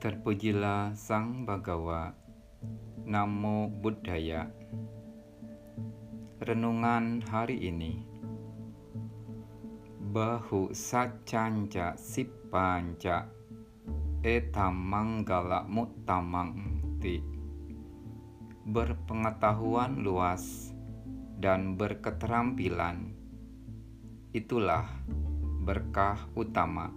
Terpujilah Sang Bagawa Namo Buddhaya. Renungan hari ini. Bahu sacanca sipanca Etam manggala mutamang ti. Berpengetahuan luas dan berketerampilan. Itulah berkah utama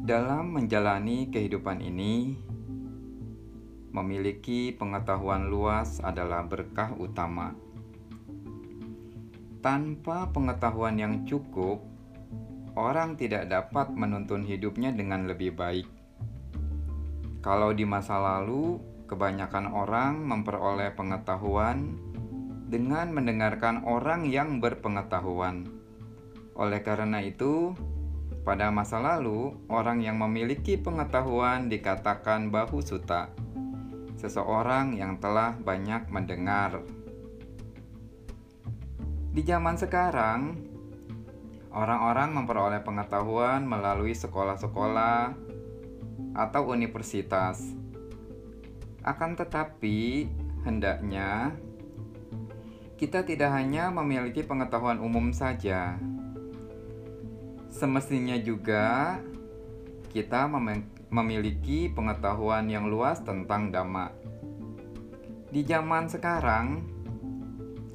Dalam menjalani kehidupan ini, memiliki pengetahuan luas adalah berkah utama. Tanpa pengetahuan yang cukup, orang tidak dapat menuntun hidupnya dengan lebih baik. Kalau di masa lalu, kebanyakan orang memperoleh pengetahuan dengan mendengarkan orang yang berpengetahuan. Oleh karena itu, pada masa lalu, orang yang memiliki pengetahuan dikatakan bahu suta, seseorang yang telah banyak mendengar. Di zaman sekarang, orang-orang memperoleh pengetahuan melalui sekolah-sekolah atau universitas. Akan tetapi, hendaknya kita tidak hanya memiliki pengetahuan umum saja, Semestinya juga kita memiliki pengetahuan yang luas tentang dhamma. Di zaman sekarang,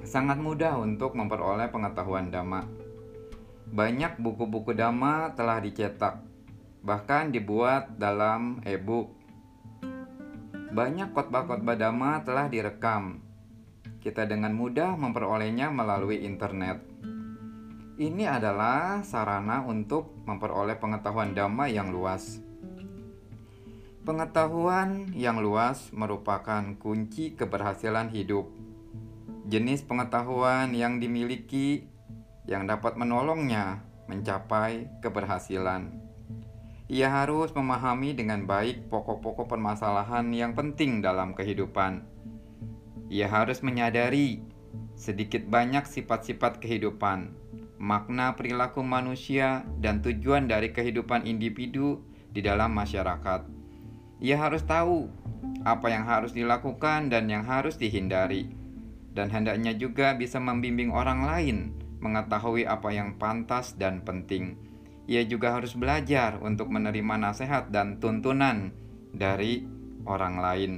sangat mudah untuk memperoleh pengetahuan dhamma. Banyak buku-buku dhamma telah dicetak, bahkan dibuat dalam e-book. Banyak khotbah-khotbah dhamma telah direkam. Kita dengan mudah memperolehnya melalui internet. Ini adalah sarana untuk memperoleh pengetahuan dhamma yang luas. Pengetahuan yang luas merupakan kunci keberhasilan hidup. Jenis pengetahuan yang dimiliki yang dapat menolongnya mencapai keberhasilan. Ia harus memahami dengan baik pokok-pokok permasalahan yang penting dalam kehidupan. Ia harus menyadari sedikit banyak sifat-sifat kehidupan makna perilaku manusia, dan tujuan dari kehidupan individu di dalam masyarakat. Ia harus tahu apa yang harus dilakukan dan yang harus dihindari, dan hendaknya juga bisa membimbing orang lain mengetahui apa yang pantas dan penting. Ia juga harus belajar untuk menerima nasihat dan tuntunan dari orang lain.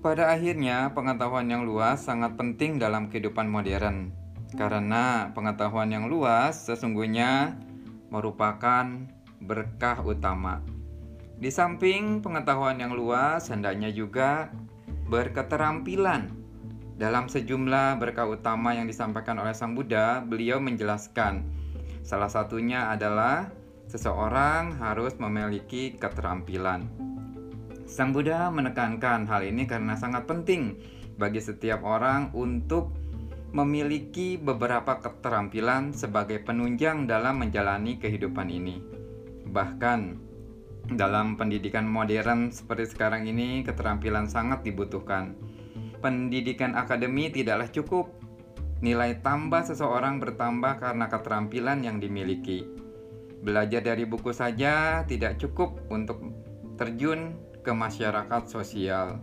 Pada akhirnya, pengetahuan yang luas sangat penting dalam kehidupan modern karena pengetahuan yang luas sesungguhnya merupakan berkah utama. Di samping pengetahuan yang luas, hendaknya juga berketerampilan. Dalam sejumlah berkah utama yang disampaikan oleh Sang Buddha, beliau menjelaskan salah satunya adalah seseorang harus memiliki keterampilan. Sang Buddha menekankan hal ini karena sangat penting bagi setiap orang untuk memiliki beberapa keterampilan sebagai penunjang dalam menjalani kehidupan ini. Bahkan dalam pendidikan modern seperti sekarang ini, keterampilan sangat dibutuhkan. Pendidikan akademi tidaklah cukup. Nilai tambah seseorang bertambah karena keterampilan yang dimiliki. Belajar dari buku saja tidak cukup untuk terjun ke masyarakat sosial.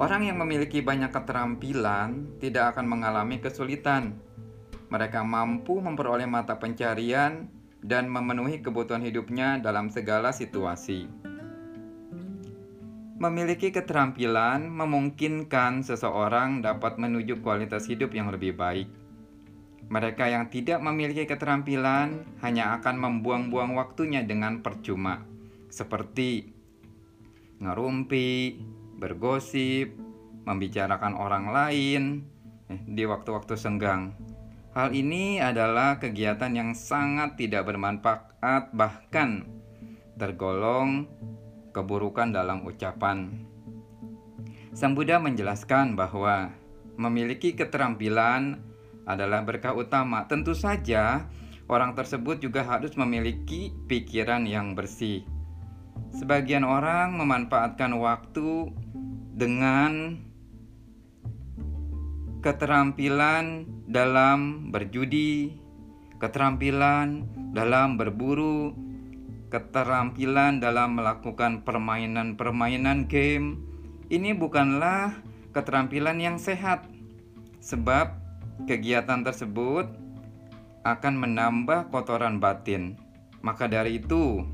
Orang yang memiliki banyak keterampilan tidak akan mengalami kesulitan. Mereka mampu memperoleh mata pencarian dan memenuhi kebutuhan hidupnya dalam segala situasi. Memiliki keterampilan memungkinkan seseorang dapat menuju kualitas hidup yang lebih baik. Mereka yang tidak memiliki keterampilan hanya akan membuang-buang waktunya dengan percuma, seperti ngerumpi, bergosip, membicarakan orang lain eh, di waktu-waktu senggang. Hal ini adalah kegiatan yang sangat tidak bermanfaat, bahkan tergolong keburukan dalam ucapan. Sang Buddha menjelaskan bahwa memiliki keterampilan adalah berkah utama. Tentu saja, orang tersebut juga harus memiliki pikiran yang bersih. Sebagian orang memanfaatkan waktu dengan keterampilan dalam berjudi, keterampilan dalam berburu, keterampilan dalam melakukan permainan-permainan game. Ini bukanlah keterampilan yang sehat, sebab kegiatan tersebut akan menambah kotoran batin. Maka dari itu,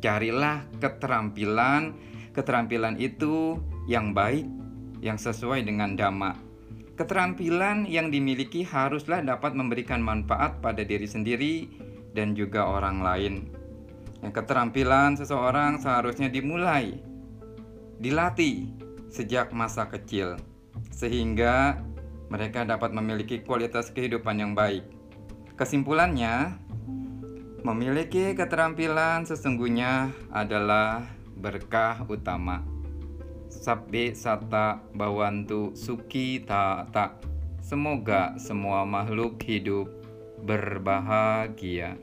carilah keterampilan, keterampilan itu yang baik, yang sesuai dengan dhamma. Keterampilan yang dimiliki haruslah dapat memberikan manfaat pada diri sendiri dan juga orang lain. Keterampilan seseorang seharusnya dimulai, dilatih sejak masa kecil, sehingga mereka dapat memiliki kualitas kehidupan yang baik. Kesimpulannya, memiliki keterampilan sesungguhnya adalah berkah utama. Sabbe sata bawantu suki ta ta. Semoga semua makhluk hidup berbahagia.